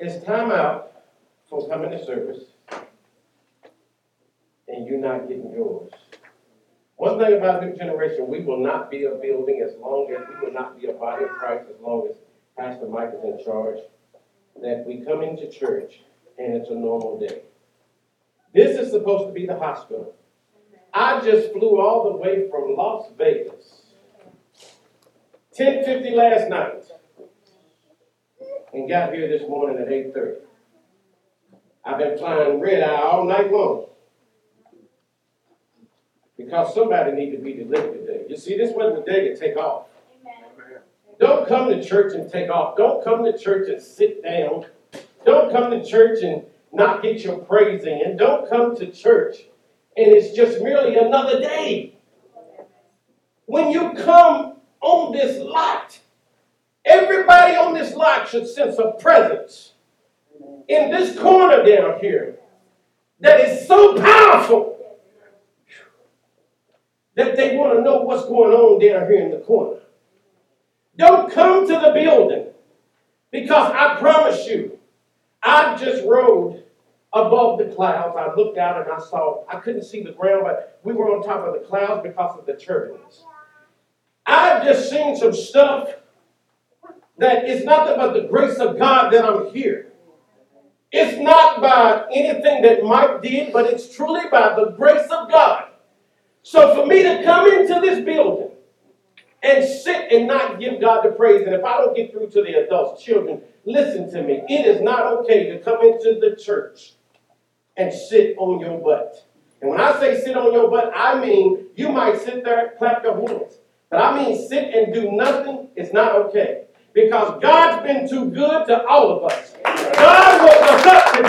it's time out for coming to service and you're not getting yours. One thing about New Generation, we will not be a building as long as, we will not be a body of Christ as long as Pastor Mike is in charge. That we come into church and it's a normal day. This is supposed to be the hospital. I just flew all the way from Las Vegas. 10:50 last night. And got here this morning at 8:30. I've been flying red eye all night long. Because somebody need to be delivered today. You see, this wasn't the day to take off. Don't come to church and take off. Don't come to church and sit down. Don't come to church and not get your praising. And don't come to church and it's just merely another day. When you come on this lot, everybody on this lot should sense a presence in this corner down here that is so powerful that they want to know what's going on down here in the corner. Don't come to the building because I promise you, I just rode above the clouds. I looked out and I saw, I couldn't see the ground, but we were on top of the clouds because of the turbulence. I've just seen some stuff that it's nothing but the grace of God that I'm here. It's not by anything that Mike did, but it's truly by the grace of God. So for me to come into this building and sit and not give God the praise, and if I don't get through to the adults, children, listen to me. It is not okay to come into the church and sit on your butt. And when I say sit on your butt, I mean you might sit there, clap your hands. But I mean sit and do nothing is not okay. Because God's been too good to all of us. God us up today.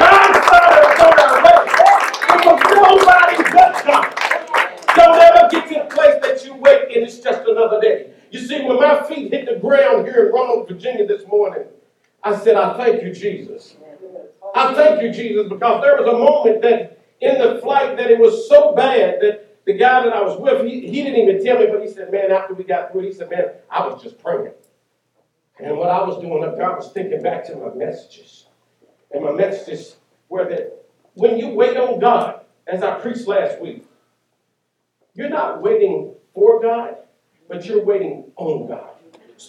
God started us on our way. It was nobody but God. Don't ever get to the place that you wake and it's just another day. You see, when my feet hit the ground here in Ronald, Virginia this morning, I said, I thank you, Jesus. I thank you, Jesus, because there was a moment that in the flight that it was so bad that the guy that I was with, he, he didn't even tell me, but he said, man, after we got through, he said, man, I was just praying. And what I was doing up there, I was thinking back to my messages. And my messages were that when you wait on God, as I preached last week, you're not waiting for God, but you're waiting on God.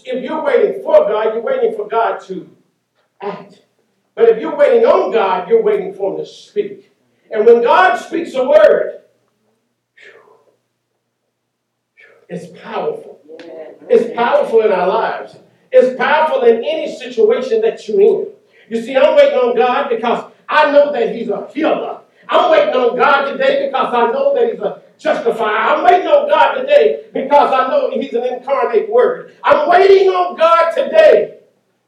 If you're waiting for God, you're waiting for God to act. But if you're waiting on God, you're waiting for Him to speak. And when God speaks a word, it's powerful. It's powerful in our lives. It's powerful in any situation that you're in. You see, I'm waiting on God because I know that He's a healer. I'm waiting on God today because I know that He's a justifier. I'm waiting on God today because I know He's an incarnate Word. I'm waiting on God today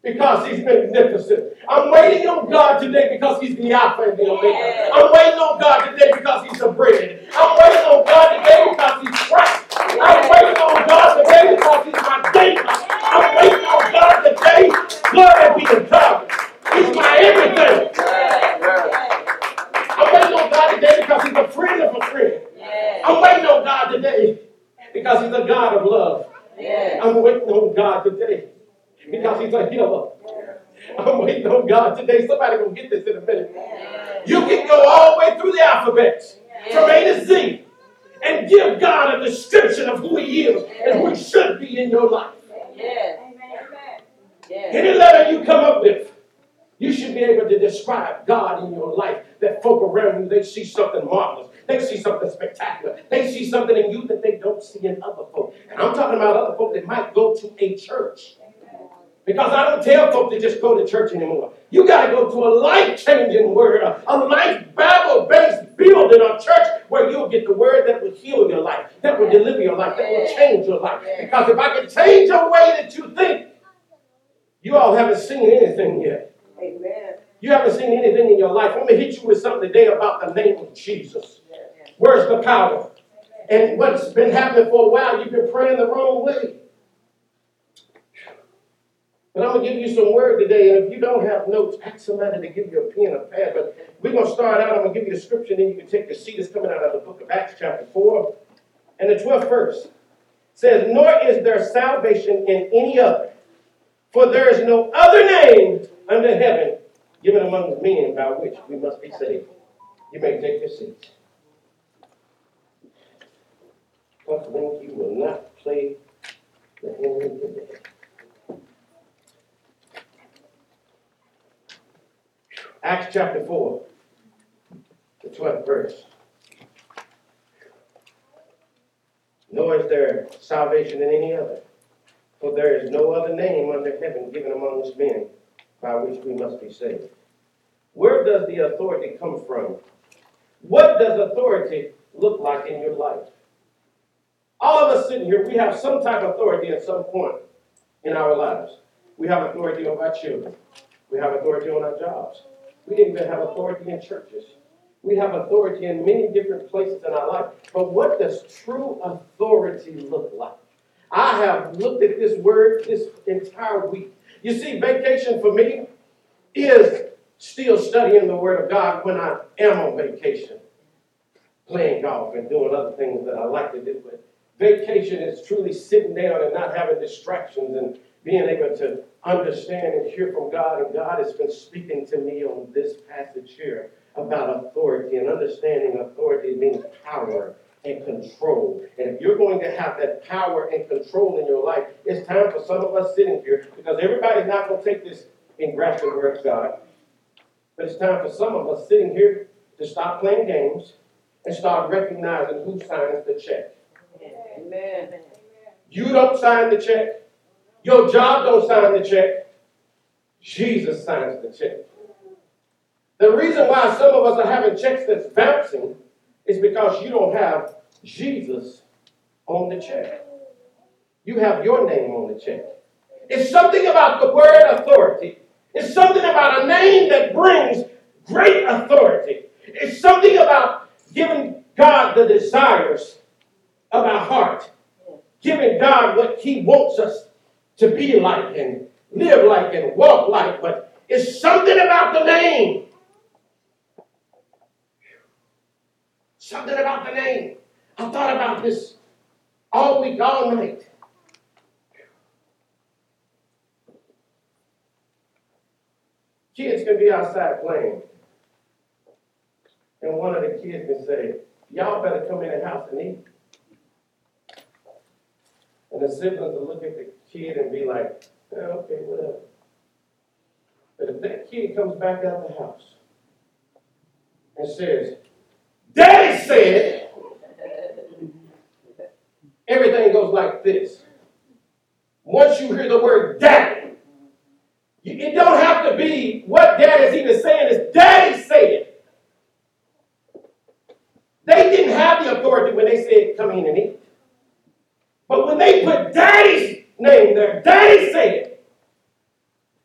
because he's magnificent. I'm waiting on God today because he's the Alpha and the Omega. I'm waiting on God today because he's the bread. I'm waiting on God today because he's Christ. I'm waiting on oh God today because he's my Savior. I'm waiting on oh God today. Glory be to God. He's my everything. I'm waiting on oh God today because he's a friend of a friend. I'm waiting on God today because he's a God of love. I'm waiting on God today because he's a healer. I'm waiting on God today. Somebody gonna get this in a minute. You can go all the way through the alphabet from A to Z and give God a description of who He is and who He should be in your life. Any letter you come up with, you should be able to describe God in your life. That folk around you, they see something marvelous. They see something spectacular. They see something in you that they don't see in other folk. And I'm talking about other folk that might go to a church. Because I don't tell folk to just go to church anymore. You got to go to a life-changing word, a, life Bible-based building, a church where you'll get the word that will heal your life, that will deliver your life, that will change your life. Because if I can change the way that you think, you all haven't seen anything yet. Amen. You haven't seen anything in your life. Let me hit you with something today about the name of Jesus. Where's the power? And what's been happening for a while, you've been praying the wrong way. But I'm going to give you some word today, and if you don't have notes, ask somebody to give you a pen or pad. But we're going to start out. I'm going to give you a scripture, and then you can take the seat. It's coming out of the book of Acts, chapter 4. And the 12th verse says, Nor is there salvation in any other, for there is no other name under heaven given among men by which we must be saved. You may take your seats. Link, you will not play the enemy today. Acts chapter 4, the 12th verse. Nor is there salvation in any other, for there is no other name under heaven given amongst men by which we must be saved. Where does the authority come from? What does authority look like in your life? All of us sitting here, we have some type of authority at some point in our lives. We have authority over our children. We have authority on our jobs. We even have authority in churches. We have authority in many different places in our life. But what does true authority look like? I have looked at this word this entire week. You see, vacation for me is still studying the Word of God when I am on vacation, playing golf and doing other things that I like to do. But vacation is truly sitting down and not having distractions and being able to understand and hear from God. And God has been speaking to me on this passage here about authority and understanding authority means power and control. And if you're going to have that power and control in your life, it's time for some of us sitting here because everybody's not going to take this and grasp the word of God. But it's time for some of us sitting here to stop playing games and start recognizing who signs the check. Amen. You don't sign the check. Your job don't sign the check. Jesus signs the check. The reason why some of us are having checks that's bouncing is because you don't have Jesus on the check. You have your name on the check. It's something about the word authority. It's something about a name that brings great authority. It's something about giving God the desires of our heart, giving God what He wants us to be like and live like and walk like. But it's something about the name Something about the name. I thought about this all week, all night. Kids can be outside playing. And one of the kids can say, Y'all better come in the house and eat. And the siblings will look at the kid and be like, okay, whatever. But if that kid comes back out the house and says, Daddy said, everything goes like this. Once you hear the word daddy, it don't have to be what daddy's even saying, is daddy said. They didn't have the authority when they said, come in and eat. But when they put daddy's name there, daddy said,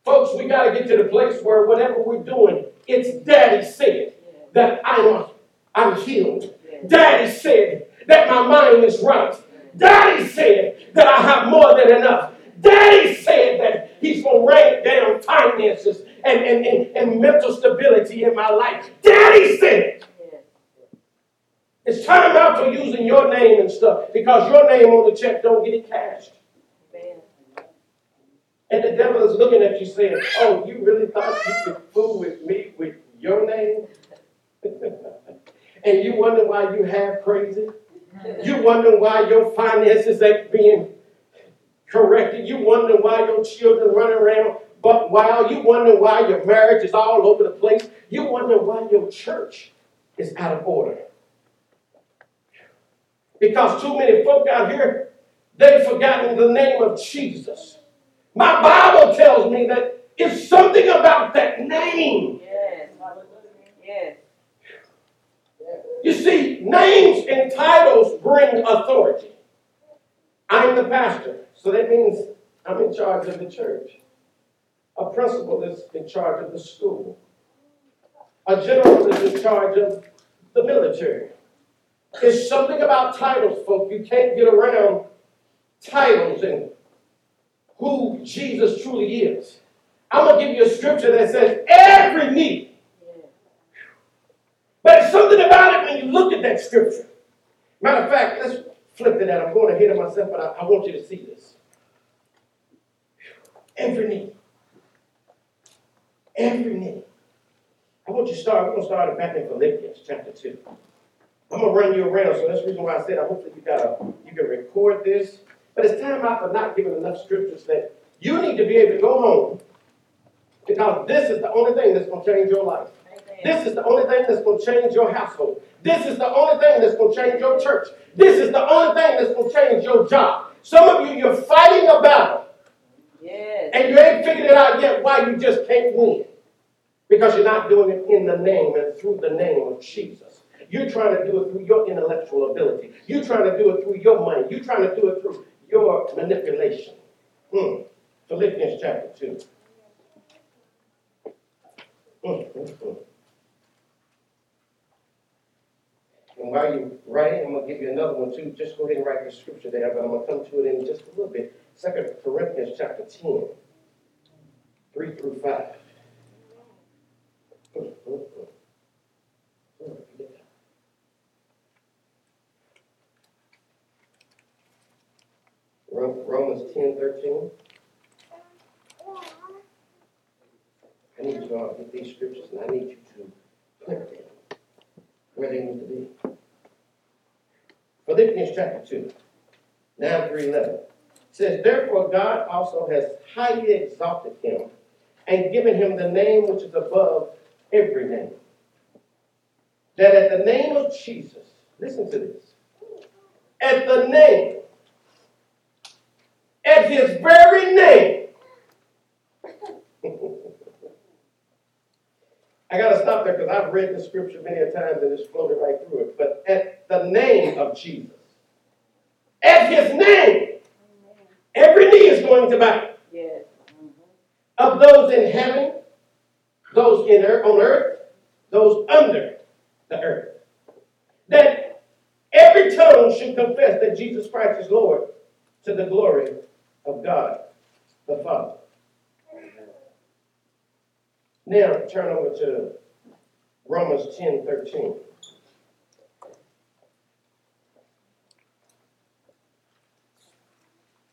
folks, we got to get to the place where whatever we're doing, it's daddy said that I'm I'm healed. Daddy said that my mind is right. Daddy said that I have more than enough. Daddy said that he's going to rain down finances and, and, and, and mental stability in my life. Daddy said It's time out for using your name and stuff because your name on the check don't get it cashed. And the devil is looking at you saying, Oh, you really thought you could fool with me with your name? and you wonder why you have crazy. You wonder why your finances ain't being corrected. You wonder why your children run around but while you wonder why your marriage is all over the place. You wonder why your church is out of order. Because too many folk out here, they've forgotten the name of Jesus. My Bible tells me that it's something about that name. Yes. Yes. You see, names and titles bring authority. I'm the pastor, so that means I'm in charge of the church. A principal is in charge of the school. A general is in charge of the military. It's something about titles, folks. You can't get around titles and who Jesus truly is. I'm going to give you a scripture that says, Every knee it's something about it when you look at that scripture. Matter of fact, let's flip to that. I'm going ahead of myself, but I, I want you to see this. Every knee. Every knee. I want you to start, we're going to start back in Philippians chapter 2. I'm going to run you around, so that's the reason why I said I hopefully you got a, you can record this. But it's time out for not giving enough scriptures that you need to be able to go home because this is the only thing that's going to change your life. This is the only thing that's going to change your household. This is the only thing that's going to change your church. This is the only thing that's going to change your job. Some of you, you're fighting a battle. Yes. And you ain't figured it out yet why you just can't win. Because you're not doing it in the name and through the name of Jesus. You're trying to do it through your intellectual ability. You're trying to do it through your money. You're trying to do it through your manipulation. Hmm. Philippians chapter 2. Hmm, hmm, hmm. And while you're writing, I'm going to give you another one too. Just go ahead and write the scripture there, but I'm going to come to it in just a little bit. Second Corinthians chapter 10, 3 through 5. Romans 10, 13. I need you all to get these scriptures and I need you to them where they need to be. Philippians chapter 2, 9 through 11 says, Therefore God also has highly exalted him and given him the name which is above every name. That at the name of Jesus, listen to this, at the name, at his very name, I got to stop there because I've read the scripture many a times and it's floated right through it. But at the name of Jesus, at his name, every knee is going to bow. Yes. Of those in heaven, those in earth, on earth, those under the earth. That every tongue should confess that Jesus Christ is Lord to the glory of God the Father. Now turn over to Romans 10 13.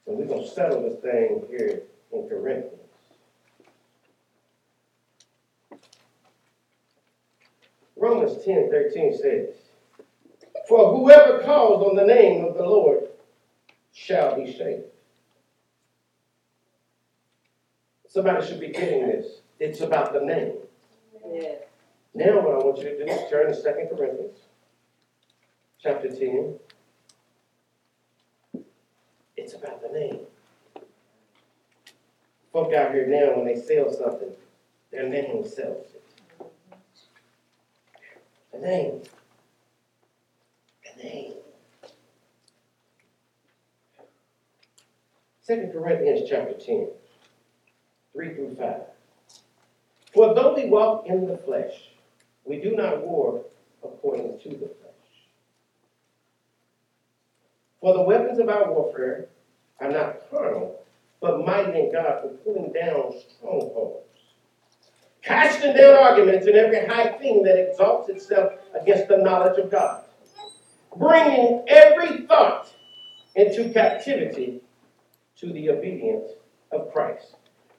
And we're going to settle this thing here in Corinthians. Romans 10 13 says, For whoever calls on the name of the Lord shall be saved. Somebody should be getting this. It's about the name. Yes. Now, what I want you to do is turn to 2 Corinthians chapter 10. It's about the name. Folk out here now, when they sell something, their name sells it. The name. The name. 2 Corinthians chapter 10, 3 through 5. For though we walk in the flesh, we do not war according to the flesh. For the weapons of our warfare are not carnal, but mighty in God for pulling down strongholds, casting down arguments and every high thing that exalts itself against the knowledge of God, bringing every thought into captivity to the obedience of Christ.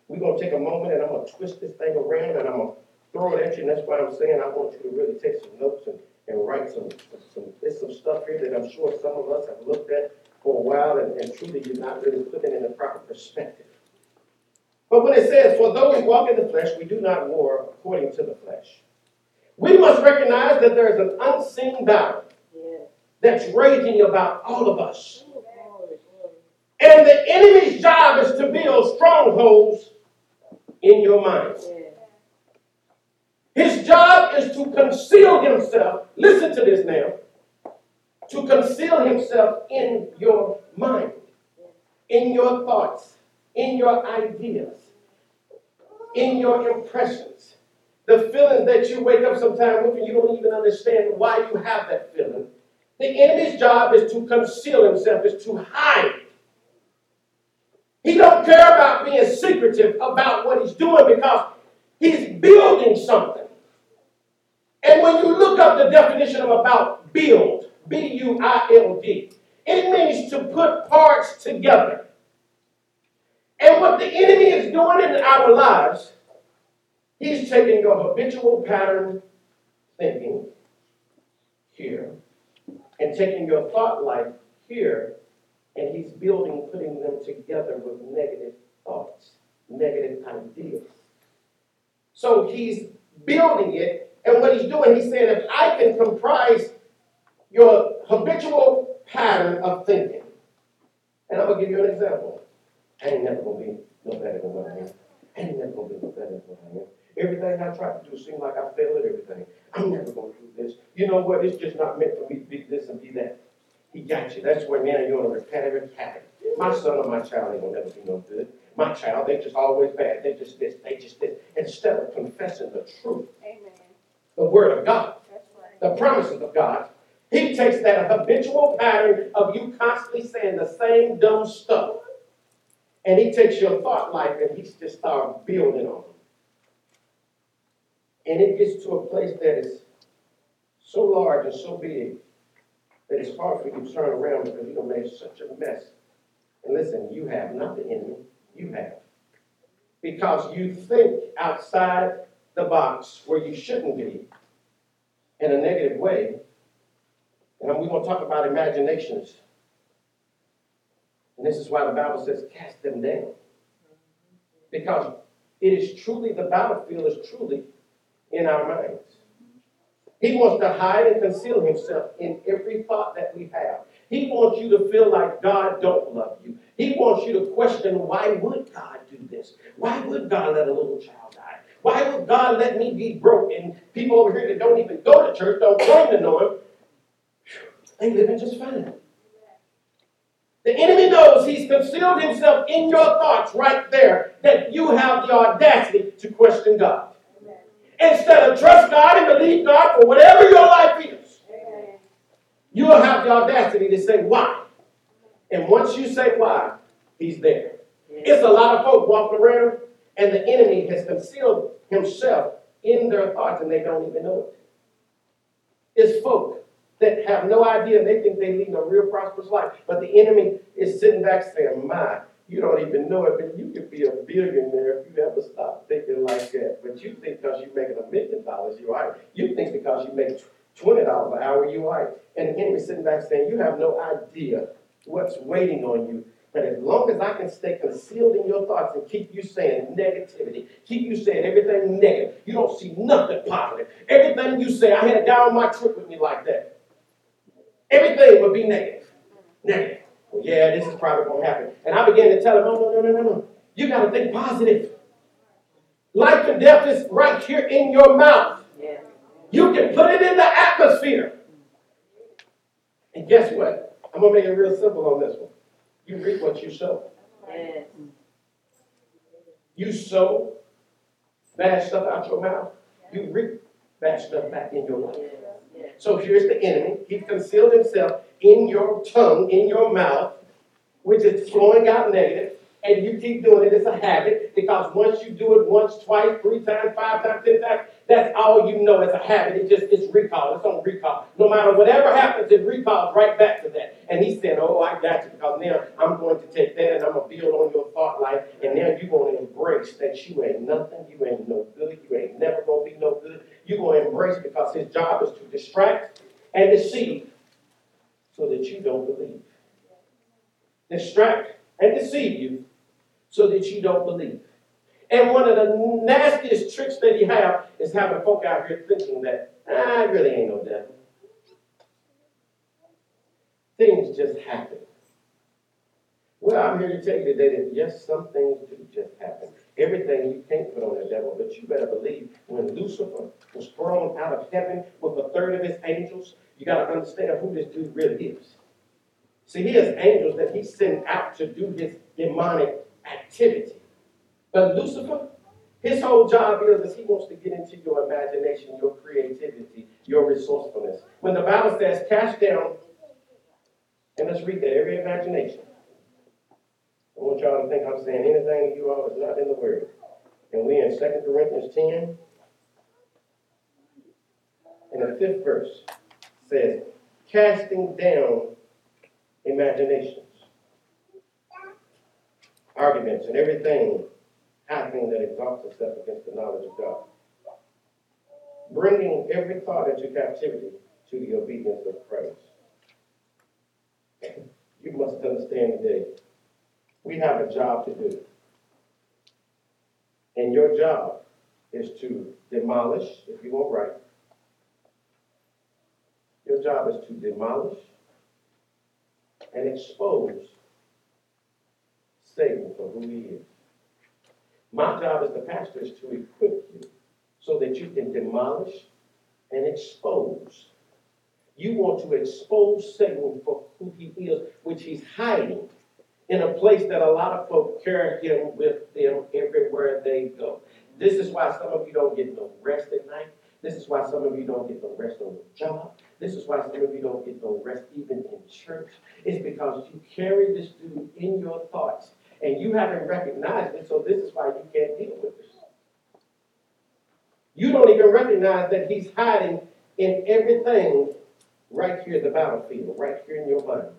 We're going to take a moment and I'm going to twist this thing around and I'm going to throw it at you. And that's why I'm saying I want you to really take some notes and, and write some, some, there's some stuff here that I'm sure some of us have looked at for a while and, and truly you're not really putting it in the proper perspective. But when it says, for though we walk in the flesh, we do not war according to the flesh. We must recognize that there is an unseen battle that's raging about all of us. And the enemy's job is to build strongholds in your mind. His job is to conceal himself. Listen to this now. To conceal himself in your mind, in your thoughts, in your ideas, in your impressions. The feelings that you wake up sometime with and you don't even understand why you have that feeling. The enemy's job is to conceal himself, is to hide. He don't care about being secretive about what he's doing because he's building something. And when you look up the definition of about build, B U I L D, it means to put parts together. And what the enemy is doing in our lives He's taking your habitual pattern thinking here and taking your thought life here and he's building, putting them together with negative thoughts, negative ideas. So he's building it, and what he's doing, he's saying, if I can comprise your habitual pattern of thinking, and I'm gonna give you an example. I ain't never gonna be no better than what I am. I ain't never gonna be no better than what I am. Everything I try to do seems like I fail at everything. I'm never gonna do this. You know what? It's just not meant for me to be this and be that. He got you. That's where now you're on a repetitive pattern. My son or my child ain't gonna never be no good. My child, they just always bad. They just this, they just this. Instead of confessing the truth, Amen. the word of God, That's right. the promises of God, he takes that habitual pattern of you constantly saying the same dumb stuff. And he takes your thought life and he just starts building on it. And it gets to a place that is so large and so big that it's hard for you to turn around because you have made such a mess. And listen, you have, not the enemy, you have. Because you think outside the box where you shouldn't be in a negative way. And we're going to talk about imaginations. And this is why the Bible says, cast them down. Because it is truly, the battlefield is truly in our minds. He wants to hide and conceal himself in every thought that we have. He wants you to feel like God don't love you. He wants you to question, why would God do this? Why would God let a little child die? Why would God let me be broken? People over here that don't even go to church, don't claim to know Him, they living just fine. The enemy knows he's concealed himself in your thoughts right there that you have the audacity to question God. Instead of trust God and believe God for whatever your life is, you'll have the audacity to say why. And once you say why, he's there. It's a lot of folk walking around and the enemy has concealed himself in their thoughts and they don't even know it. It's folk that have no idea. They think they lead a real prosperous life. But the enemy is sitting back saying, My, you don't even know it, but you could be a billionaire if you ever stop thinking like that. But you think because you're making a million dollars, you're right. You think because you make $20 an hour, you're right. And the enemy sitting back saying, You have no idea what's waiting on you. But as long as I can stay concealed in your thoughts and keep you saying negativity, keep you saying everything negative, you don't see nothing positive. Everything you say, I had a guy on my trip with me like that. Everything would be negative. Negative. Well, yeah, this is probably going to happen. And I began to tell him, oh, no, no, no, no, no. You got to think positive. Life and death is right here in your mouth. Yes. You can put it in the atmosphere. And guess what? I'm going to make it real simple on this one. You reap what you sow. Yes. You sow bad stuff out your mouth, you reap bad stuff back in your life. Yes. So here's the enemy. He concealed himself in your tongue, in your mouth, which is flowing out negative, and you keep doing it. It's a habit because once you do it once, twice, three times, five times, ten times, that's all you know. It's a habit. It just it's recall. It's on recall. No matter whatever happens, it recalls right back to that. And he said, "Oh, I got you because now I'm going to take that and I'm gonna build on your thought life, and now you're gonna embrace that you ain't nothing, you ain't no good, you ain't never gonna be no good. You're gonna embrace because his job is to distract and deceive so that you don't believe. Distract and deceive you so that you don't believe. And one of the nastiest tricks that he have is having folk out here thinking that, ah, really ain't no devil. Things just happen. Well, I'm here to tell you today that yes, some things do just happen. Everything you can't put on the devil, but you better believe when Lucifer was thrown out of heaven with a third of his angels, you got to understand who this dude really is. See, he has angels that he sent out to do his demonic activity. But Lucifer, his whole job is, is he wants to get into your imagination, your creativity, your resourcefulness. When the Bible says, cast down, and let's read that, every imagination. I want y'all to think I'm saying anything to you all is not in the Word. And we in 2 Corinthians 10, and the fifth verse says, casting down imaginations, arguments, and everything thing that exalts itself against the knowledge of God. Bringing every thought into captivity to the obedience of Christ. You must understand today, we have a job to do. And your job is to demolish, if you want right. Your job is to demolish and expose Satan for who he is. My job as the pastor is to equip you so that you can demolish and expose. You want to expose Satan for who he is, which he's hiding in a place that a lot of folk carry him with them everywhere they go. This is why some of you don't get no rest at night. This is why some of you don't get no rest on the job. This is why some of you don't get no rest even in church. It's because you carry this dude in your thoughts and you haven't recognized it, so this is why you can't deal with it. You don't even recognize that he's hiding in everything right here the battlefield, right here in your mind.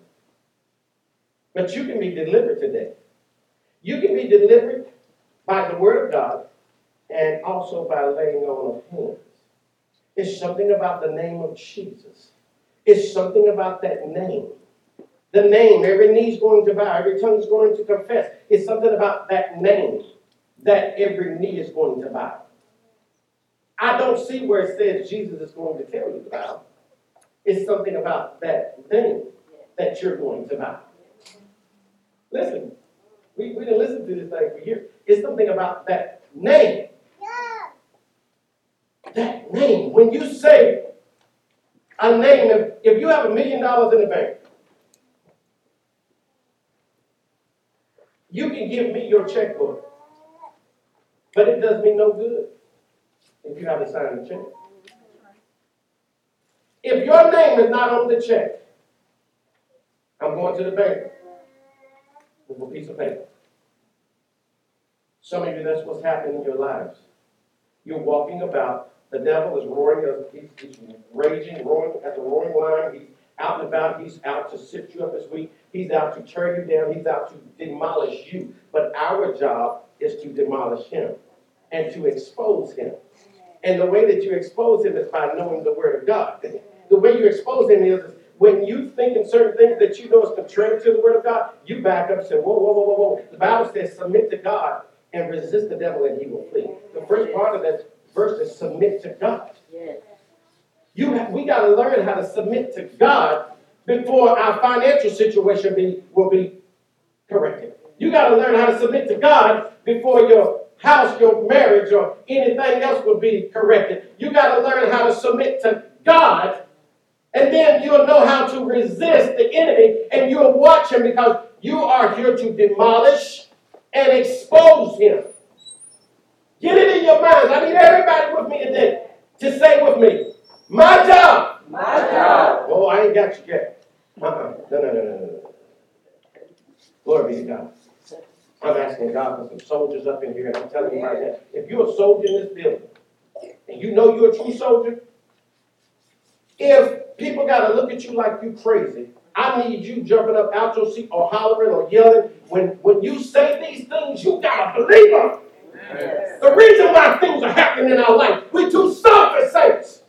But you can be delivered today. You can be delivered by the word of God and also by laying on of hands. It's something about the name of Jesus. It's something about that name. The name, every knee's going to bow, every tongue's going to confess. It's something about that name that every knee is going to bow. I don't see where it says Jesus is going to tell you about. It's something about that name that you're going to bow. Listen, we, we didn't listen to this thing for years. It's something about that name. That name. When you say a name, if, if you have a million dollars in the bank, you can give me your checkbook, but it does me no good if you haven't signed the check. If your name is not on the check, I'm going to the bank with a piece of paper. Some of you, that's what's happening in your lives. You're walking about, the devil is roaring, he's, he's raging, roaring at the roaring lion. He's out and about, he's out to sift you up this week. He's out to tear you down, he's out to demolish you. But our job is to demolish him and to expose him. And the way that you expose him is by knowing the word of God. The way you expose him is when you think in certain things that you know is contrary to the word of God, you back up and say, whoa, whoa, whoa, whoa, whoa. The Bible says, submit to God and resist the devil and he will flee. The first part of that verse is submit to God. Yes. You have, we got to learn how to submit to God before our financial situation be, will be corrected. You got to learn how to submit to God before your house, your marriage, or anything else will be corrected. You got to learn how to submit to God, and then you'll know how to resist the enemy, and you'll watch him because you are here to demolish and expose him. Get it in your minds. I need everybody with me today to say with me, my job. My job. Oh, I ain't got you yet. Uh-uh. No, no, no, no, no. Glory be to God. I'm asking God for some soldiers up in here, and I'm telling you right now, if you're a soldier in this building, and you know you're a true soldier, if people gotta look at you like you crazy, I need you jumping up out your seat or hollering or yelling. When, when you say these things, you gotta believe them. Yes. The reason why things are happening in our life, we're too selfish saints.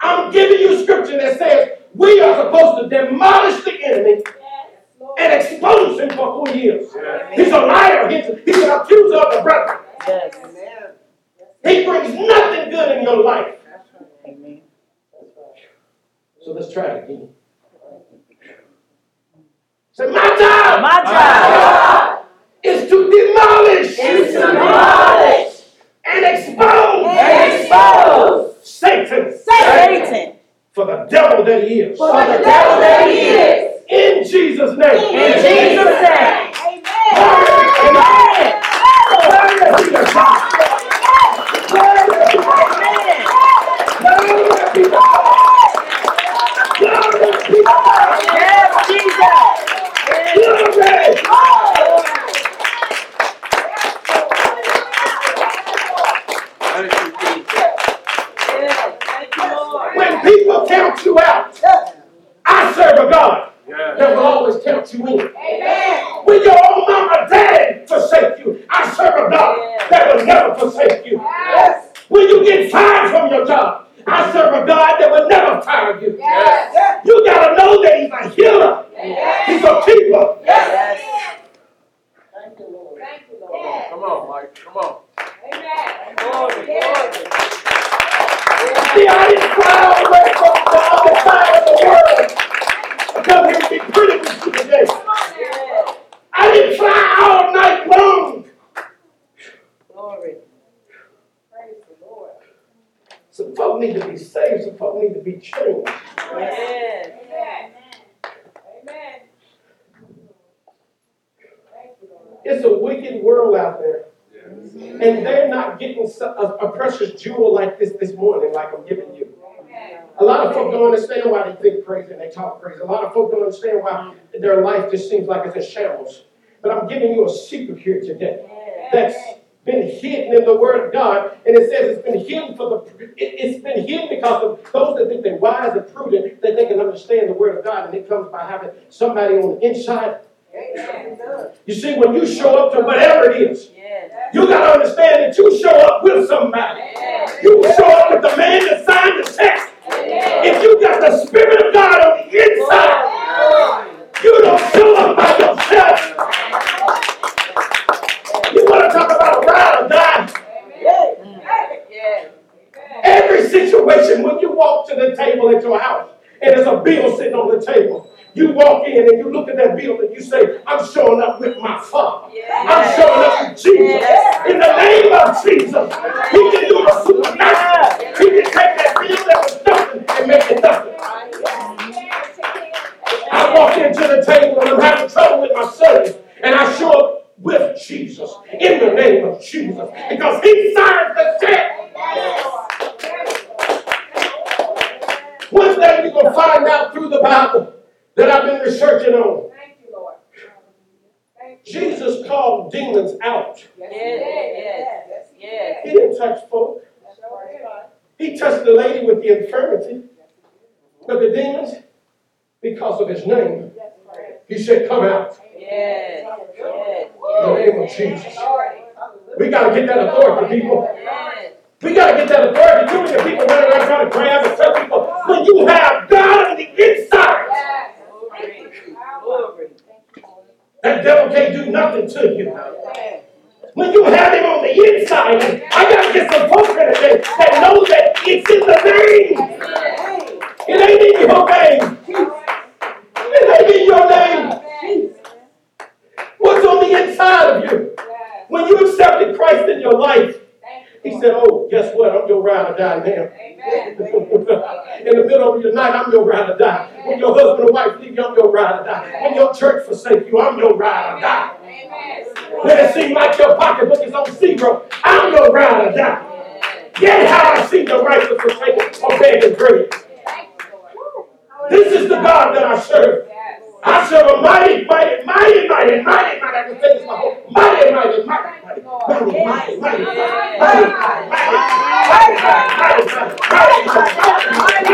I'm giving you scripture that says we are supposed to demolish the enemy and expose him for who he is. He's a liar. He's, he's an accuser of the brethren. Yes. He brings nothing good in your life. So let's try it again. Say, my job My job is to demolish is to demolish and expose and expose Satan Satan for the devil that he is. for the devil that he is. In Jesus' name. In Jesus' name. Amen. Glory be to God. Glory be to God. Glory be to God. Glory be to God. Yes, Jesus. Glory. Yes. Thank you, Lord. When people count you out, I serve a God that will always count you in. Amen. When your own mama, daddy forsake you, I serve a God Yes. never forsake you. Yes. When you get fired from your job, I serve a God that will never fire you. Yes. You gotta know that He's a healer. Yes. He's a keeper. Yes. Thank you, Lord. Thank you, Lord. Come on, Mike. Come on. Amen. Glory, Yes. glory. See, I didn't cry all the way from the other side of the world. I come here to be pretty with you today. Come on now. I didn't fly all night long. Glory. Praise the Lord. Some folk need to be saved. Some folk need to be changed. Yes. Amen. Amen. Thank you, Lord. It's a wicked world out there. And they're not getting so- a, a precious jewel like this this morning, like I'm giving you. Amen. A lot of folk don't understand why they think crazy and they talk crazy. A lot of folk don't understand why their life just seems like it's in shambles. But I'm giving you a secret here today that's been hidden in the Word of God, and it says it's been hidden for the. It, it's been hidden because of those that think they're wise and prudent, that they can understand the Word of God, and it comes by having somebody on the inside. You see, when you show up to whatever it is, you got to understand that you show up with somebody. You show up with the man that signed the check. If you got the Spirit of God on your wife leave you, I'm your ride or die. When your church forsake you, I'm your ride or die. When it seems like your pocketbook is on zero, I'm your ride or die. Yet have I seen the righteous forsaken or begging bread. This is the God that I serve. I serve a mighty, mighty, mighty, mighty, mighty, mighty. I can say this my whole mighty, mighty, mighty, mighty, mighty, mighty, mighty, mighty, mighty, mighty, mighty, mighty,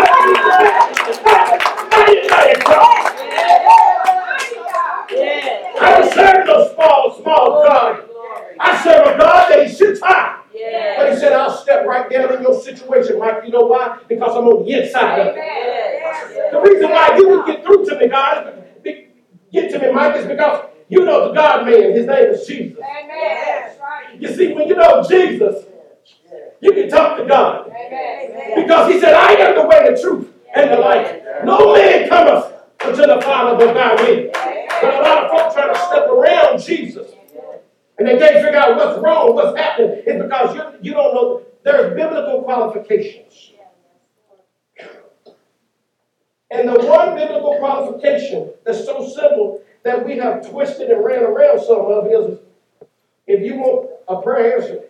mighty, mighty I serve no small, small God. I serve a oh, God that He sits high. But He said, I'll step right down in your situation, Mike. You know why? Because I'm on the inside of it. The reason why you can get through to me, God, get to me, Mike, is because you know the God man. His name is Jesus. You see, when you know Jesus, you can talk to God. Because he said, I am the way, the truth, and the life. No man cometh unto the Father but by me. But a lot of folks try to step around Jesus. And they can't figure out what's wrong, what's happening. It's because you, you don't know there's biblical qualifications. And the one biblical qualification that's so simple that we have twisted and ran around some of is if you want a prayer answer,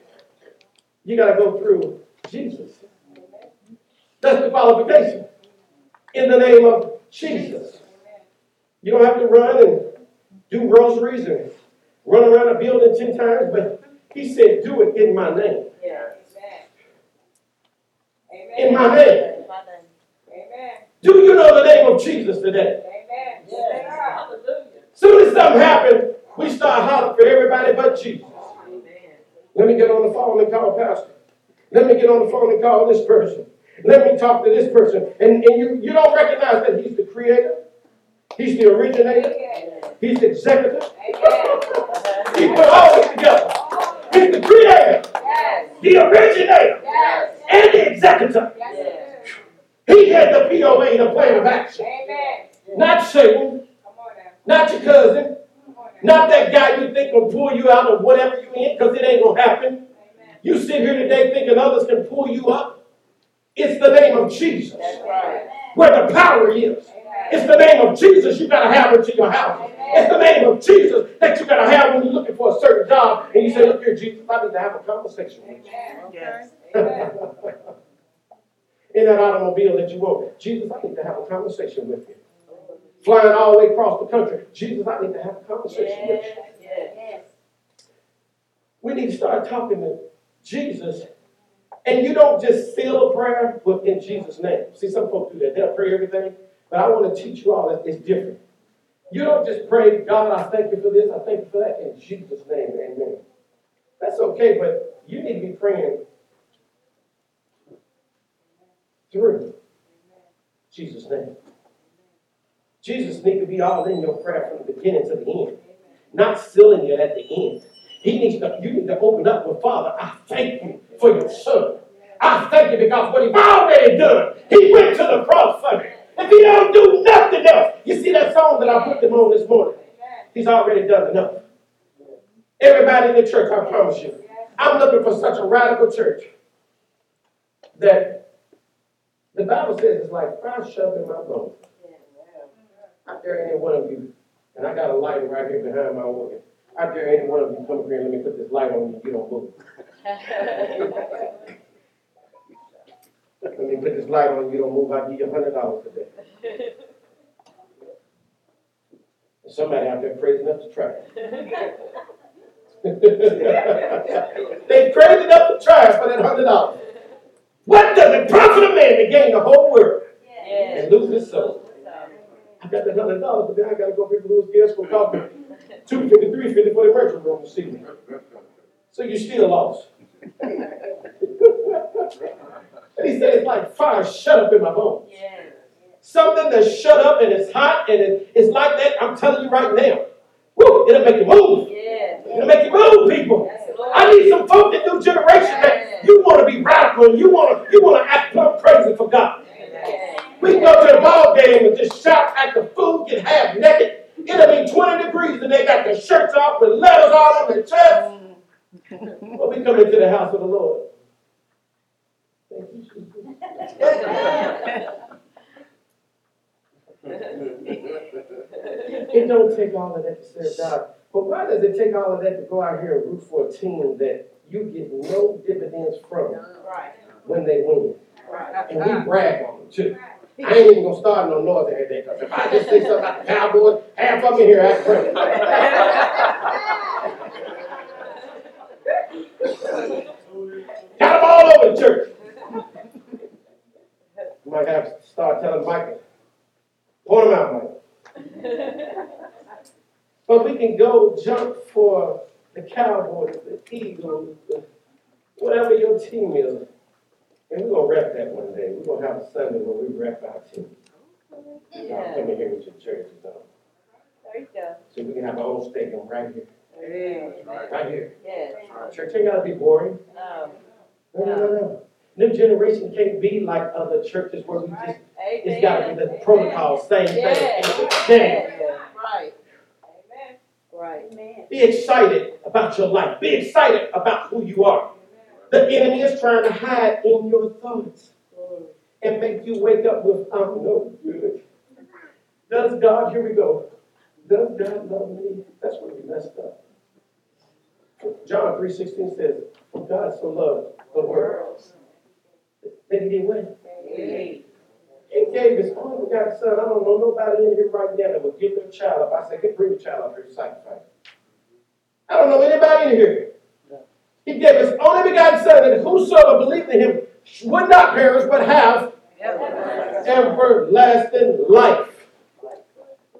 you got to go through Jesus. That's the qualification. In the name of Jesus. You don't have to run and do rosaries and run around a building 10 times, but he said, do it in my name. Yeah. In my name. Amen. Do you know the name of Jesus today? Soon as something happens, we start hollering for everybody but Jesus. Let me get on the phone and call pastor. Let me get on the phone and call this person. Let me talk to this person. And, and you, you don't recognize that he's the creator. He's the originator. He's the executive. He put all this together. He's the creator, Yes, the originator, yes, and the executive. yes. He had the POA, the plan of action. Amen. Not Satan, Come on now. not your cousin, Come on now. not that guy you think will pull you out of whatever you in, because it ain't gonna happen. Amen. You sit here today thinking others can pull you up. It's the name of Jesus right. where the power is. It's the name of Jesus you gotta have into your house. It's the name of Jesus that you gotta have when you're looking for a certain job and you say, look here, Jesus, I need to have a conversation with you. Yes. In that automobile that you want, Jesus, I need to have a conversation with you. Flying all the way across the country, Jesus, I need to have a conversation with you. Yes. Yes. We need to start talking to Jesus. And you don't just seal a prayer but in Jesus' name. See, some folks do that. They'll pray everything. But I want to teach you all that it's different. You don't just pray, God, I thank you for this, I thank you for that, in Jesus' name, amen. That's okay, but you need to be praying through Jesus' name. Jesus needs to be all in your prayer from the beginning to the end, not sealing it at the end. He needs to, you need to open up with Father, I thank you for your son. I thank you because what he's already done, he went to the cross for me. If he don't do nothing else, you see that song that I put them on this morning? He's already done enough. Everybody in the church, I promise you, I'm looking for such a radical church that the Bible says it's like fire shoved in my bones. I dare any one of you, and I got a light right here behind my organ. I dare any one of you come up here and let me put this light on you, you don't move. Let me put this light on you, don't move, I'll give you a hundred dollars today. Somebody out there crazy enough to try. They crazy enough to try for that hundred dollars. What does it profit a man to gain the whole world Yes. and lose his soul? I got that hundred dollars, but then I gotta go pick Louis Gas for coffee. Two fifty-three fifty for the merchant room this evening. So you still lost. And he said it's like fire shut up in my bones. Yes. Something that's shut up and it's hot and it- it's like that. I'm telling you right now. Woo, it'll make you move. Yes. It'll make you move, people. I need some folk in new generation that you want to be radical and you want to you want to act plumb crazy for God. Yes. We can go to the ball game and just shout at the food, get half naked. It'll be 20 degrees and they got their shirts off with letters all on their chest. Mm. But we come into the house of the Lord. Thank you, Jesus. It don't take all of that to serve God. But why does it take all of that to go out here and root for a team that you get no dividends from Right. when they win? Right. And we brag on them too. I ain't even gonna start no noise because if I just say something about the Cowboys, half of in here act crazy. Got them all over the church. You might have to start telling Michael, point them out, Mike. But we can go jump for the Cowboys, the Eagles, the, whatever your team is. And we're gonna wrap that one day. We're gonna have a Sunday where we wrap our team. Y'all Yeah. come in here with your jerseys on. There you go. So we can have our own stadium right here, Yes. right here. Yes. Church ain't gotta be boring. Um, no. No, no, no, no. New generation can't be like other churches where we just, it's gotta be the protocol, same thing, Yes. every day. Yes. Right. Amen. Right. Be excited about your life. Be excited about who you are. The enemy is trying to hide in your thoughts and make you wake up with, I'm no good. Does God, here we go. Does God love me? That's where we messed up. John 3.16 says, God so loved the world that he did what? He gave his only begotten son. I don't know nobody in here right now that would give their child up. I said, "Hey, bring the child up here to sacrifice. I don't know anybody in here. He gave his only begotten son that whosoever believed in him would not perish but have everlasting life.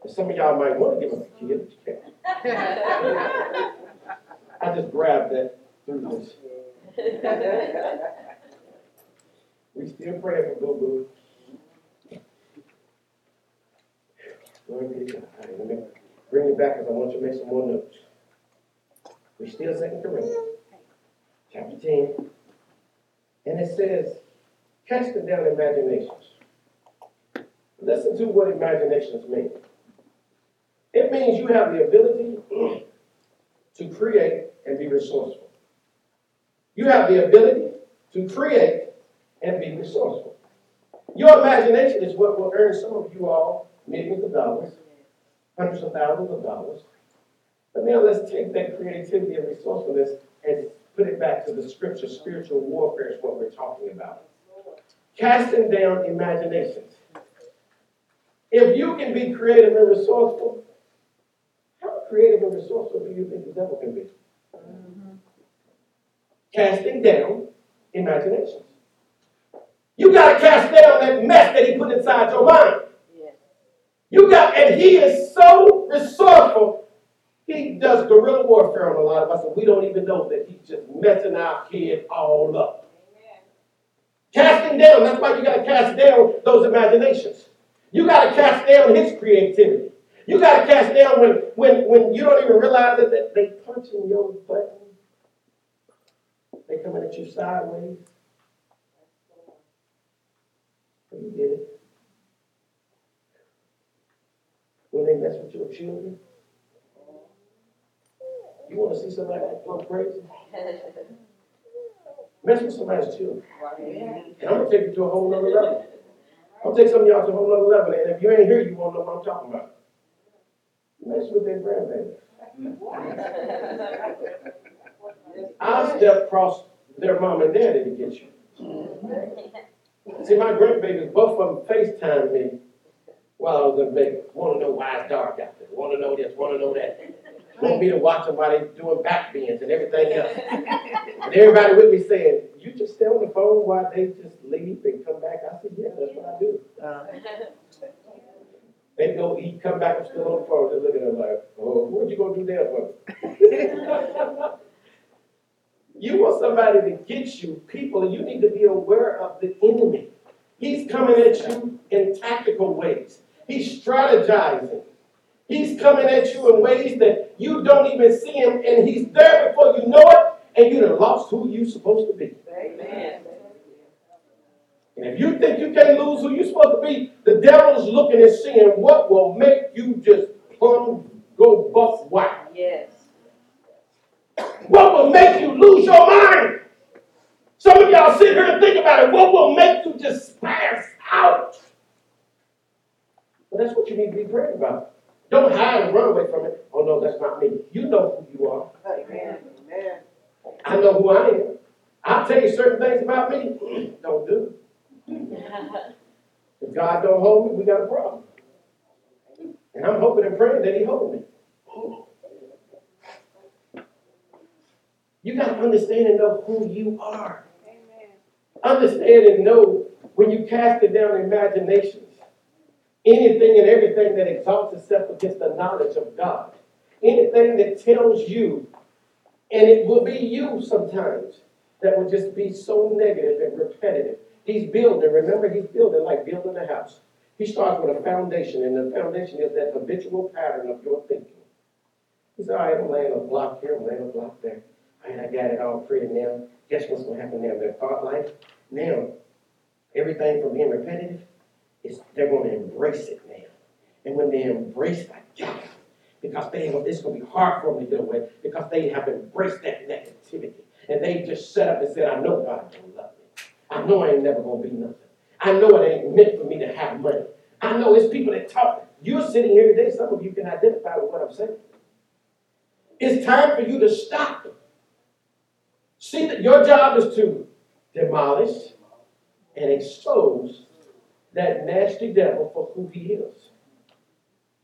Some of y'all might want to give us a kid, but you can't. I just grabbed that through this. We still praying for Boo Boo. Glory be to God. Let me bring you back because I want you to make some more notes. We still second Corinthians, chapter ten. And it says, casting down imaginations. Listen to what imaginations mean. It means you have the ability to create and be resourceful. You have the ability to create and be resourceful. Your imagination is what will earn some of you all millions of dollars, hundreds of thousands of dollars. But now let's take that creativity and resourcefulness and put it back to the scripture. Spiritual warfare is what we're talking about. Casting down imaginations. If you can be creative and resourceful, how creative and resourceful do you think the devil can be? Mm-hmm. Casting down imaginations. You got to cast down that mess that he put inside your mind. You got, and he is so resourceful. He does guerrilla warfare on a lot of us, and we don't even know that he's just messing our kid all up. Casting down, that's why you got to cast down those imaginations. You got to cast down his creativity. You got to cast down when, when, when you don't even realize that that they punching your button. They coming at you sideways. You get it. When they mess with your children. You want to see somebody that plumb crazy? Mess with somebody's children. And I'm gonna take you to a whole other level. I'll take some of y'all to a whole other level, and if you ain't here, you won't know what I'm talking about. Mess with their grandbaby. I'll step across their mom and daddy to get you. See, my grandbabies, both of them FaceTime me while I was in. Want to know why it's dark out there. Want to know this, want to know that. Want me to watch them while they doing back bends and everything else. And everybody with me saying, you just stay on the phone while they just leave and come back? I said, yeah, that's what I do. Uh. They go eat, come back, I'm still on the phone. They're looking at them like, oh, what you gonna do there for? You want somebody to get you, people, you need to be aware of the enemy. He's coming at you in tactical ways. He's strategizing. He's coming at you in ways that you don't even see him, and he's there before you know it, and you have lost who you're supposed to be. Amen. And if you think you can't lose who you're supposed to be, the devil's looking and seeing what will make you just plumb go buck wild. Yes. What will make you lose your mind? Some of y'all sit here and think about it. What will make you just pass out? But that's what you need to be praying about. Don't hide and run away from it. Oh no, that's not me. You know who you are. Amen. Amen. I know who I am. I'll tell you certain things about me. Don't do it. If God don't hold me, we got a problem. And I'm hoping and praying that He hold me. You got to understand and know who you are. Understand and know when you cast it down imaginations, anything and everything that exalts itself against the knowledge of God, anything that tells you, and it will be you sometimes, that will just be so negative and repetitive. He's building, remember, he's building like building a house. He starts with a foundation, and the foundation is that habitual pattern of your thinking. He said, All right, I'm laying a block here, I'm laying a block there. All right, I got it all pretty now. Guess what's going to happen now? Their thought life, now, everything from being repetitive, is they're going to embrace it now. And when they embrace got it. Because they, it's going to be hard for them to get away because they have embraced that negativity. And they just set up and said, I know God don't love me. I know I ain't never going to be nothing. I know it ain't meant for me to have money. I know it's people that talk. You're sitting here today, some of you can identify with what I'm saying. It's time for you to stop. See that your job is to demolish and expose that nasty devil for who he is.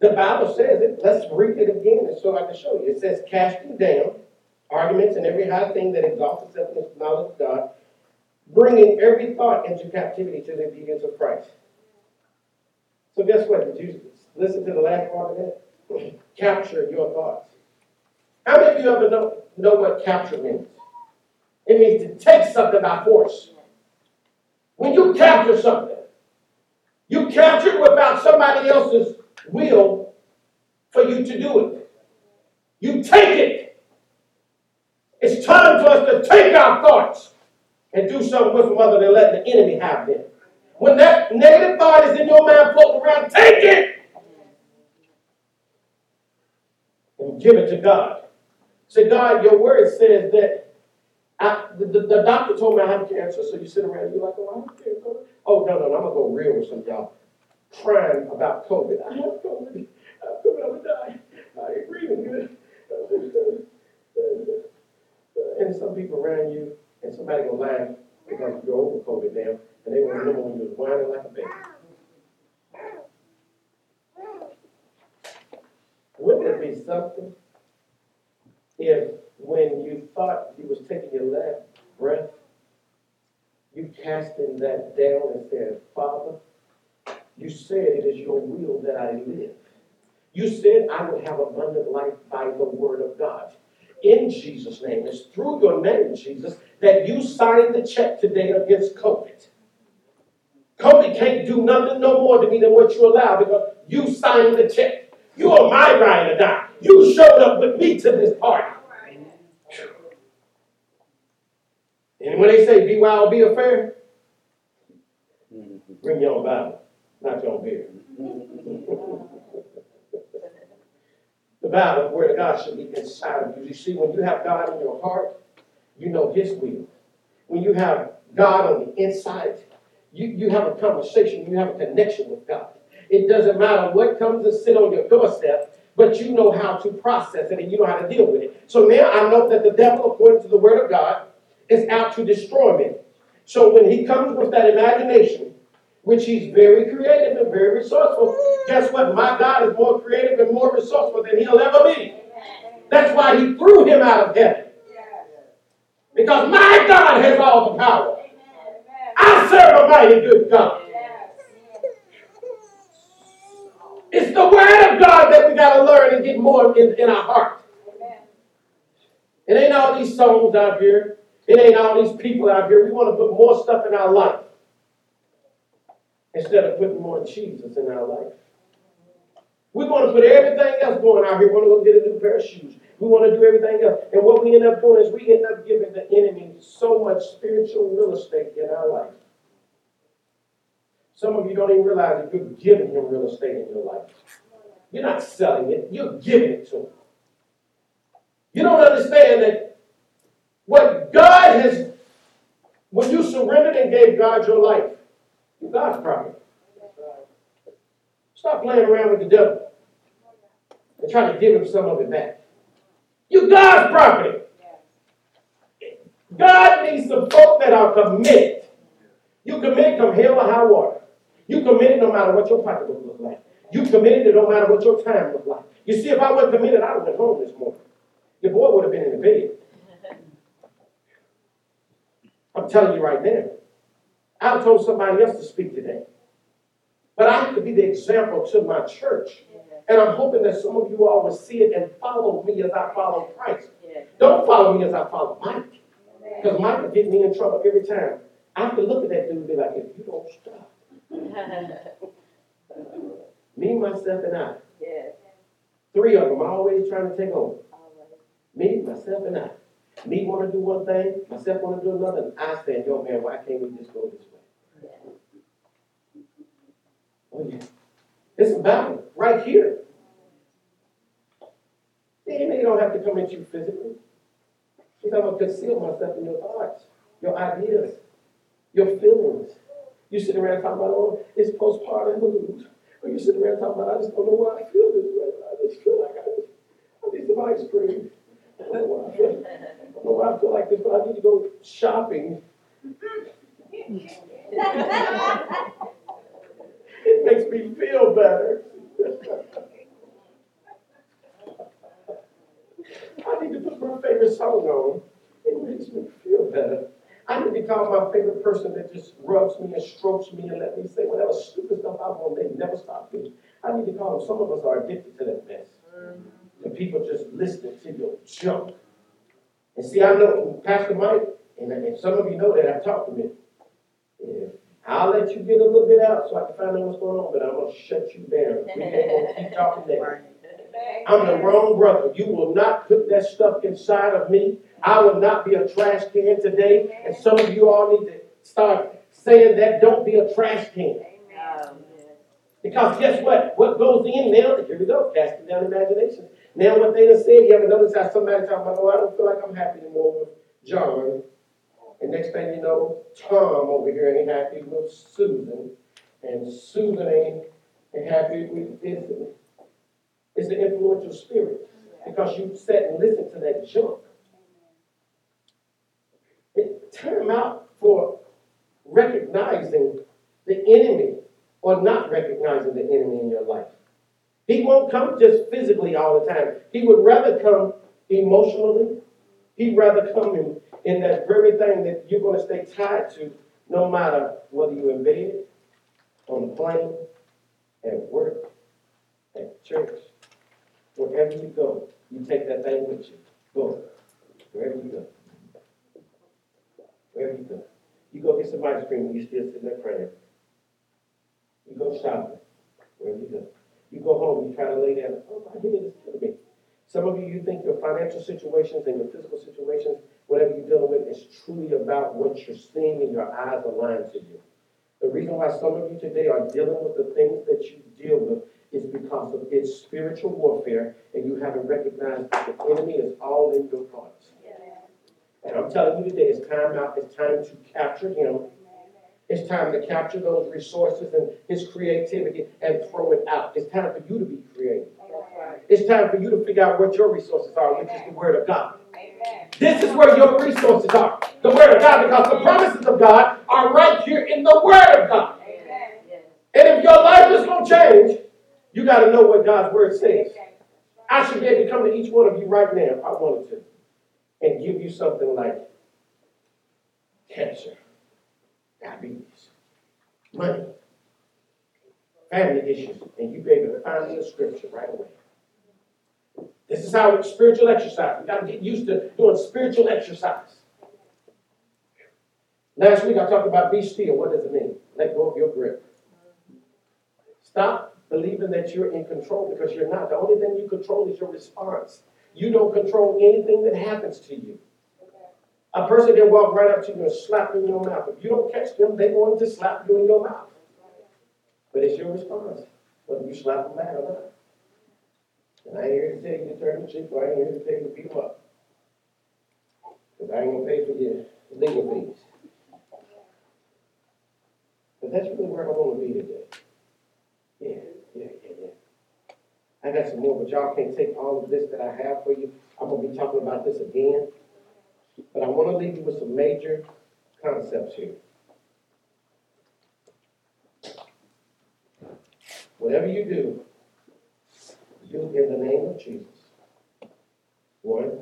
The Bible says it. Let's read it again and so I can show you. It says, casting down arguments and every high thing that exalts itself against the knowledge of God, bringing every thought into captivity to the obedience of Christ. So guess what? Did listen to the last part of that? Capture your thoughts. How many of you ever know, know what capture means? It means to take something by force. When you capture something, you capture it without somebody else's will for you to do it. You take it. It's time for us to take our thoughts and do something with them other than letting the enemy have them. When that negative thought is in your mind floating around, take it and give it to God. Say, God, your word says that The, the, the doctor told me I have cancer, so you sit around and you're like, oh, I have cancer. Oh, no, no, no, I'm going to go real with some y'all crying about COVID. I have COVID. I have COVID, I'm going to die. I ain't breathing good. And some people around you, and somebody gonna laugh because you're over COVID now, and they won't remember when you was whining like a baby. Wouldn't it be something if when you thought you was taking your last breath, you casting that down and said, Father, you said it is your will that I live. You said I would have abundant life by the word of God. In Jesus' name, it's through your name, Jesus, that you signed the check today against COVID. COVID can't do nothing no more to me than what you allow because you signed the check. You are my ride or die. You showed up with me to this party. And when they say be wild, be a fair, mm-hmm. bring your own Bible, not your own beer. the Bible, the Word of God should be inside of you. You see, when you have God in your heart, you know His will. When you have God on the inside, you, you have a conversation, you have a connection with God. It doesn't matter what comes to sit on your doorstep, but you know how to process it and you know how to deal with it. So now I know that the devil, according to the Word of God, is out to destroy me. So when he comes with that imagination, which he's very creative and very resourceful, guess what? My God is more creative and more resourceful than he'll ever be. That's why he threw him out of heaven. Because my God has all the power. I serve a mighty good God. It's the word of God that we got to learn and get more in, in our heart. It ain't all these songs out here. It ain't all these people out here. We want to put more stuff in our life instead of putting more Jesus in our life. We want to put everything else going out here. We want to go get a new pair of shoes. We want to do everything else. And what we end up doing is we end up giving the enemy so much spiritual real estate in our life. Some of you don't even realize that you're giving him real estate in your life. You're not selling it, you're giving it to him. You don't understand that what God has, when you surrendered and gave God your life, you're God's property. Stop playing around with the devil and trying to give him some of it back. You're God's property. God needs some folk that are committed. You committed come hell or high water. You committed no matter what your pocketbook look like. You committed it no matter what your time looked like. You see, if I wasn't committed, I'd have been home this morning. Your boy would have been in the bed. I'm telling you right now. I told somebody else to speak today. But I have to be the example to my church. And I'm hoping that some of you all will see it and follow me as I follow Christ. Don't follow me as I follow Mike. Because Mike will get me in trouble every time. I have to look at that dude and be like, if you don't stop. me, myself, and I. Three of them always trying to take over. Me, myself, and I. Me want to do one thing, myself want to do another, and I say, yo, man, why can't we just go this way? Oh, yeah. It's a battle right here. The enemy don't have to come at you physically. He's not going to conceal myself in your thoughts, your ideas, your feelings. You sit around talking about, oh, it's postpartum blues. Or you sit around talking about, I just don't know why I feel this way. I just feel like I, just, I need some ice cream. I don't know why I feel, I don't know why I feel like this, but I need to go shopping. It makes me feel better. I need to put my favorite song on. It makes me feel better. I need to call my favorite person that just rubs me and strokes me and let me say whatever stupid stuff I want. They never stop me. I need to call them. Some of us are addicted to that mess. The people just listening to your junk. And see, I know Pastor Mike, And, and some of you know that I've talked to him. I'll let you get a little bit out so I can find out what's going on, but I'm gonna shut you down. We ain't gonna keep talking that. I'm the wrong brother. You will not put that stuff inside of me. I will not be a trash can today. And some of you all need to start saying that. Don't be a trash can. Because guess what? What goes in now, here we go, casting down imagination. Now what they done said, you ever notice how somebody talking about, oh, I don't feel like I'm happy anymore with John. And next thing you know, Tom over here ain't happy with Susan. And Susan ain't, happy with this. It's the influential spirit. Because you sat and listened to that junk. It, time out for recognizing the enemy or not recognizing the enemy in your life. He won't come just physically all the time. He would rather come emotionally. He'd rather come in, in that very thing that you're going to stay tied to no matter whether you're in bed, on the plane, at work, at church, wherever you go, you take that thing with you. Go. Wherever you go. Wherever you go. You go get some ice cream and you still sitting there crying. You go shopping, wherever you go. You go home, you try to lay down, oh, my goodness, it's killing me. Some of you, you think your financial situations and your physical situations, whatever you're dealing with, is truly about what you're seeing and your eyes align to you. The reason why some of you today are dealing with the things that you deal with is because of its spiritual warfare, and you haven't recognized that the enemy is all in your thoughts. And I'm telling you today, it's time out, it's time to capture him it's time to capture those resources and his creativity and throw it out. It's time for you to be creative. It's time for you to figure out what your resources are, which is the Word of God. Amen. This is where your resources are. The Word of God, because the promises of God are right here in the Word of God. Amen. And if your life is going to change, you got to know what God's Word says. I should be able to come to each one of you right now if I wanted to and give you something like cancer diabetes, money, family issues, and you be able to find in the scripture right away. This is how spiritual exercise. We got to get used to doing spiritual exercise. Last week I talked about be still. What does it mean? Let go of your grip. Stop believing that you're in control because you're not. The only thing you control is your response. You don't control anything that happens to you. A person can walk right up to you and slap you in your mouth. If you don't catch them, they're going to slap you in your mouth. But it's your response, whether you slap them back or not. And I ain't here to tell you to turn the cheek, or I ain't here to tell you to beat them up. Because I ain't going to pay for your legal fees. But that's really where I want to be today. Yeah, yeah, yeah, yeah. I got some more, but y'all can't take all of this that I have for you. I'm going to be talking about this again. But I want to leave you with some major concepts here. Whatever you do, do in the name of Jesus. One.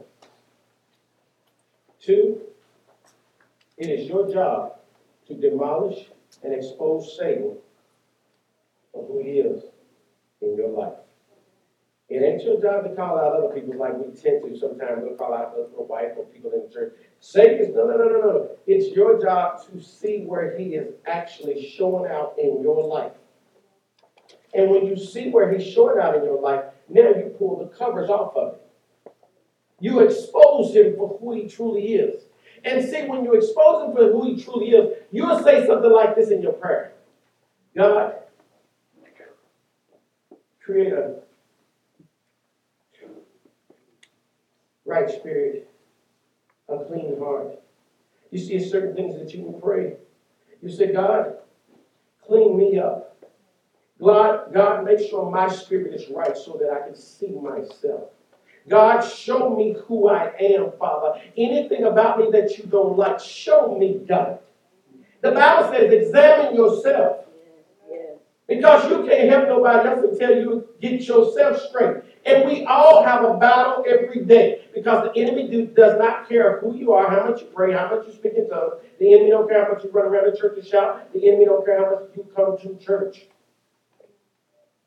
Two, it is your job to demolish and expose Satan for who he is in your life. It ain't your job to call out other people like we tend to sometimes. We'll call out the wife or people in the church. Satan is, no, no, no, no, no. It's your job to see where he is actually showing out in your life. And when you see where he's showing out in your life, now you pull the covers off of it. You expose him for who he truly is. And see, when you expose him for who he truly is, you'll say something like this in your prayer God, create a right spirit, a clean heart. You see certain things that you can pray. You say, God, clean me up. God, God, make sure my spirit is right so that I can see myself. God, show me who I am, Father. Anything about me that you don't like, show me, God. The Bible says, examine yourself. Because you can't help nobody else until you get yourself straight. And we all have a battle every day because the enemy do, does not care who you are, how much you pray, how much you speak in tongues. The enemy don't care how much you run around the church and shout. The enemy don't care how much you come to church.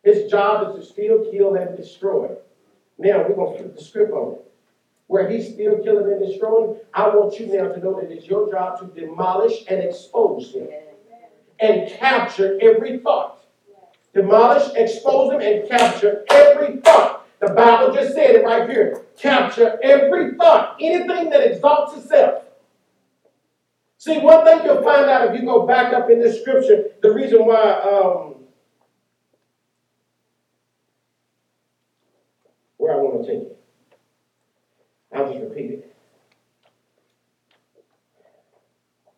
His job is to steal, kill, and destroy. Now we're going to flip the script on it. where he's still killing and destroying, I want you now to know that it's your job to demolish and expose him and capture every thought. Demolish, expose him, and capture every thought. The Bible just said it right here. Capture every thought, anything that exalts itself. See, one thing you'll find out if you go back up in this scripture, the reason why um, where I want to take it. I'll just repeat it.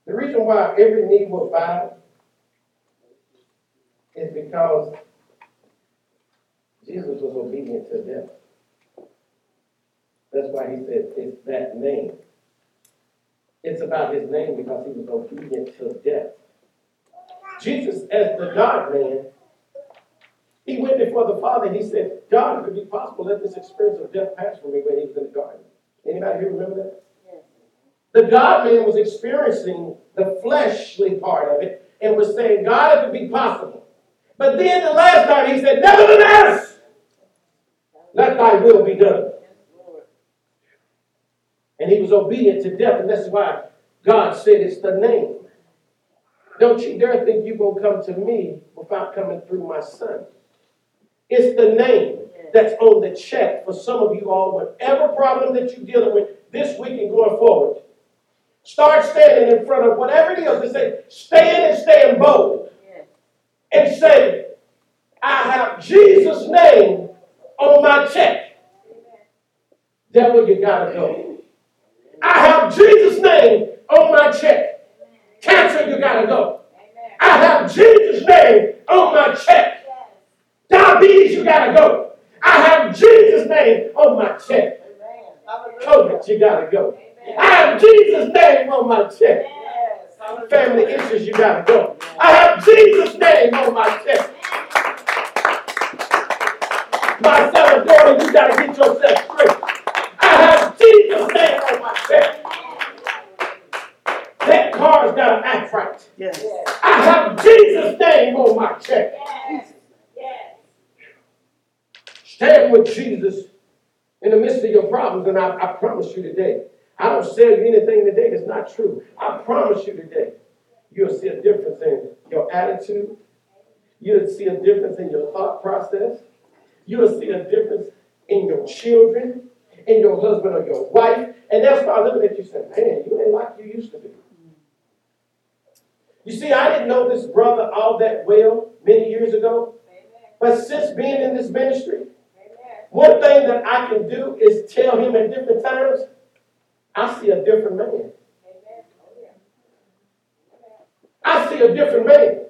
The reason why every knee will bow is because Jesus was obedient to death. That's why he said it's that name. It's about his name because he was obedient to death. Jesus, as the God man, he went before the Father. And he said, God, if it be possible, let this experience of death pass from me when he was in the garden. Anybody here remember that? Yes. The God man was experiencing the fleshly part of it and was saying, God, if it be possible. But then the last time he said, Nevertheless, let thy will be done. And he was obedient to death, and that's why God said it's the name. Don't you dare think you will come to me without coming through my son. It's the name that's on the check for some of you all, whatever problem that you're dealing with this week and going forward. Start standing in front of whatever it is and say, stand and stand bold and say, I have Jesus' name on my check. That's Devil, you gotta go. I have Jesus' name on my check. Cancer, you gotta go. I have Jesus' name on my check. Diabetes, you gotta go. I have Jesus' name on my check. COVID, you gotta go. I have Jesus' name on my check. Family issues, you gotta go. I have Jesus' name on my check. My son and daughter, you gotta get yourself straight. I have Jesus' name on my check. That car's gotta act right. Yes. I have Jesus' name on my check. Yes. Stand with Jesus in the midst of your problems, and I, I promise you today, I don't sell you anything today that's not true. I promise you today, you'll see a difference in your attitude. You'll see a difference in your thought process. You'll see a difference in your children, in your husband or your wife. And they'll start looking at you and saying, man, you ain't like you used to be. You see, I didn't know this brother all that well many years ago. But since being in this ministry, one thing that I can do is tell him at different times, I see a different man. I see a different man.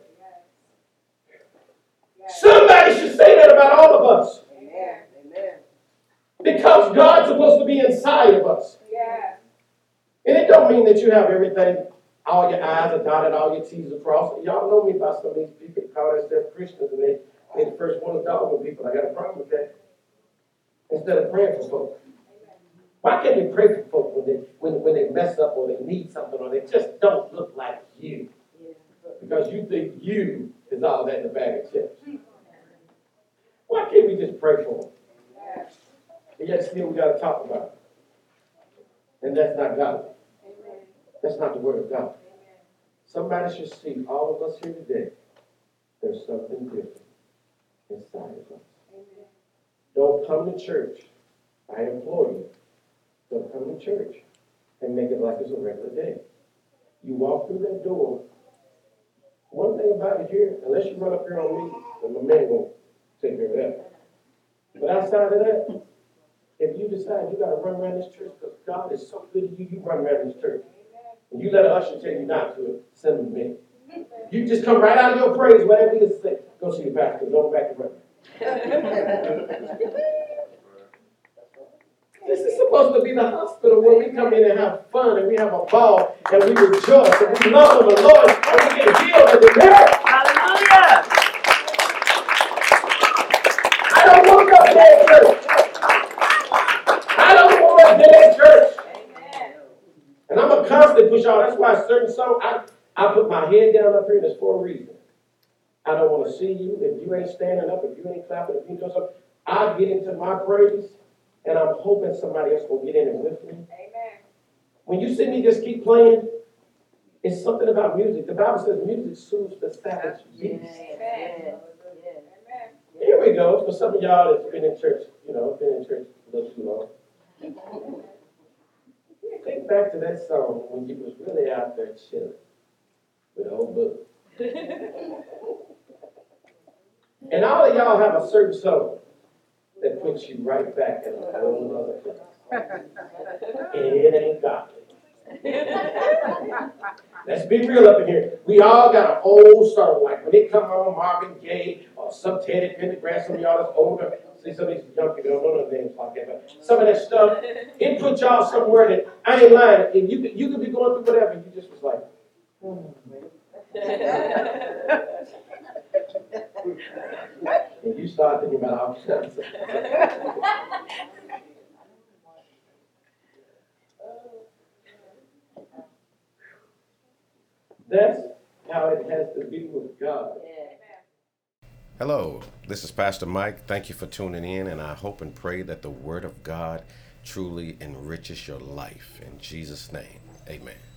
Somebody should say that about all of us. Because God's supposed to be inside of us. And it don't mean that you have everything, all your I's are dotted, all your T's are crossed. Y'all know me about some of these people that call themselves Christians and they, they the first one to dog with people. I got a problem with that. Instead of praying for folks. Why can't we pray for folks when they when, when they mess up or they need something or they just don't look like you? Because you think you is all that in the bag of chips. Hmm. Why can't we just pray for them? And yet still we gotta talk about it. And that's not God. That's not the word of God. Somebody should see all of us here today. There's something different inside of us. Don't come to church. I implore you. Don't come to church and make it like it's a regular day. You walk through that door. One thing about it here, unless you run up here on me, then my man won't take care of that. But outside of that, if you decide you gotta run around this church because God is so good to you, you run around this church. And you let an usher tell you not to, send them to me. You just come right out of your praise, whatever you say, go see the pastor, go back to run. This is supposed to be the hospital where we come in and have fun and we have a ball and we rejoice and we love the Lord and we get healed and delivered. Hallelujah. I don't want no dead church. I don't want no dead church. And I'm a constant push on. That's why certain songs, I, I put my head down up here and it's for a reason. I don't want to see you if you ain't standing up, if you ain't clapping, if you ain't doing something. I get into my praise and I'm hoping somebody else will get in it with me. Amen. When you see me just keep playing, it's something about music. The Bible says music soothes the savage beast. Amen. Here we go. For some of y'all that's been in church, you know, been in church a little too long. Think back to that song when you was really out there chilling with old book. And all of y'all have a certain song that puts you right back in a whole other place. And it ain't godly. Let's be real up in here. We all got an old song, like when it come on Marvin Gaye or some Teddy Pendergrass, some of y'all that's older. See, some of these young people don't know the names like that, but some of that stuff, it put y'all somewhere that, I ain't lying, and you could, you could be going through whatever, and you just was like. And you start thinking about of. That's how it has to be with God. Hello, this is Pastor Mike. Thank you for tuning in, and I hope and pray that the Word of God truly enriches your life. In Jesus' name, amen.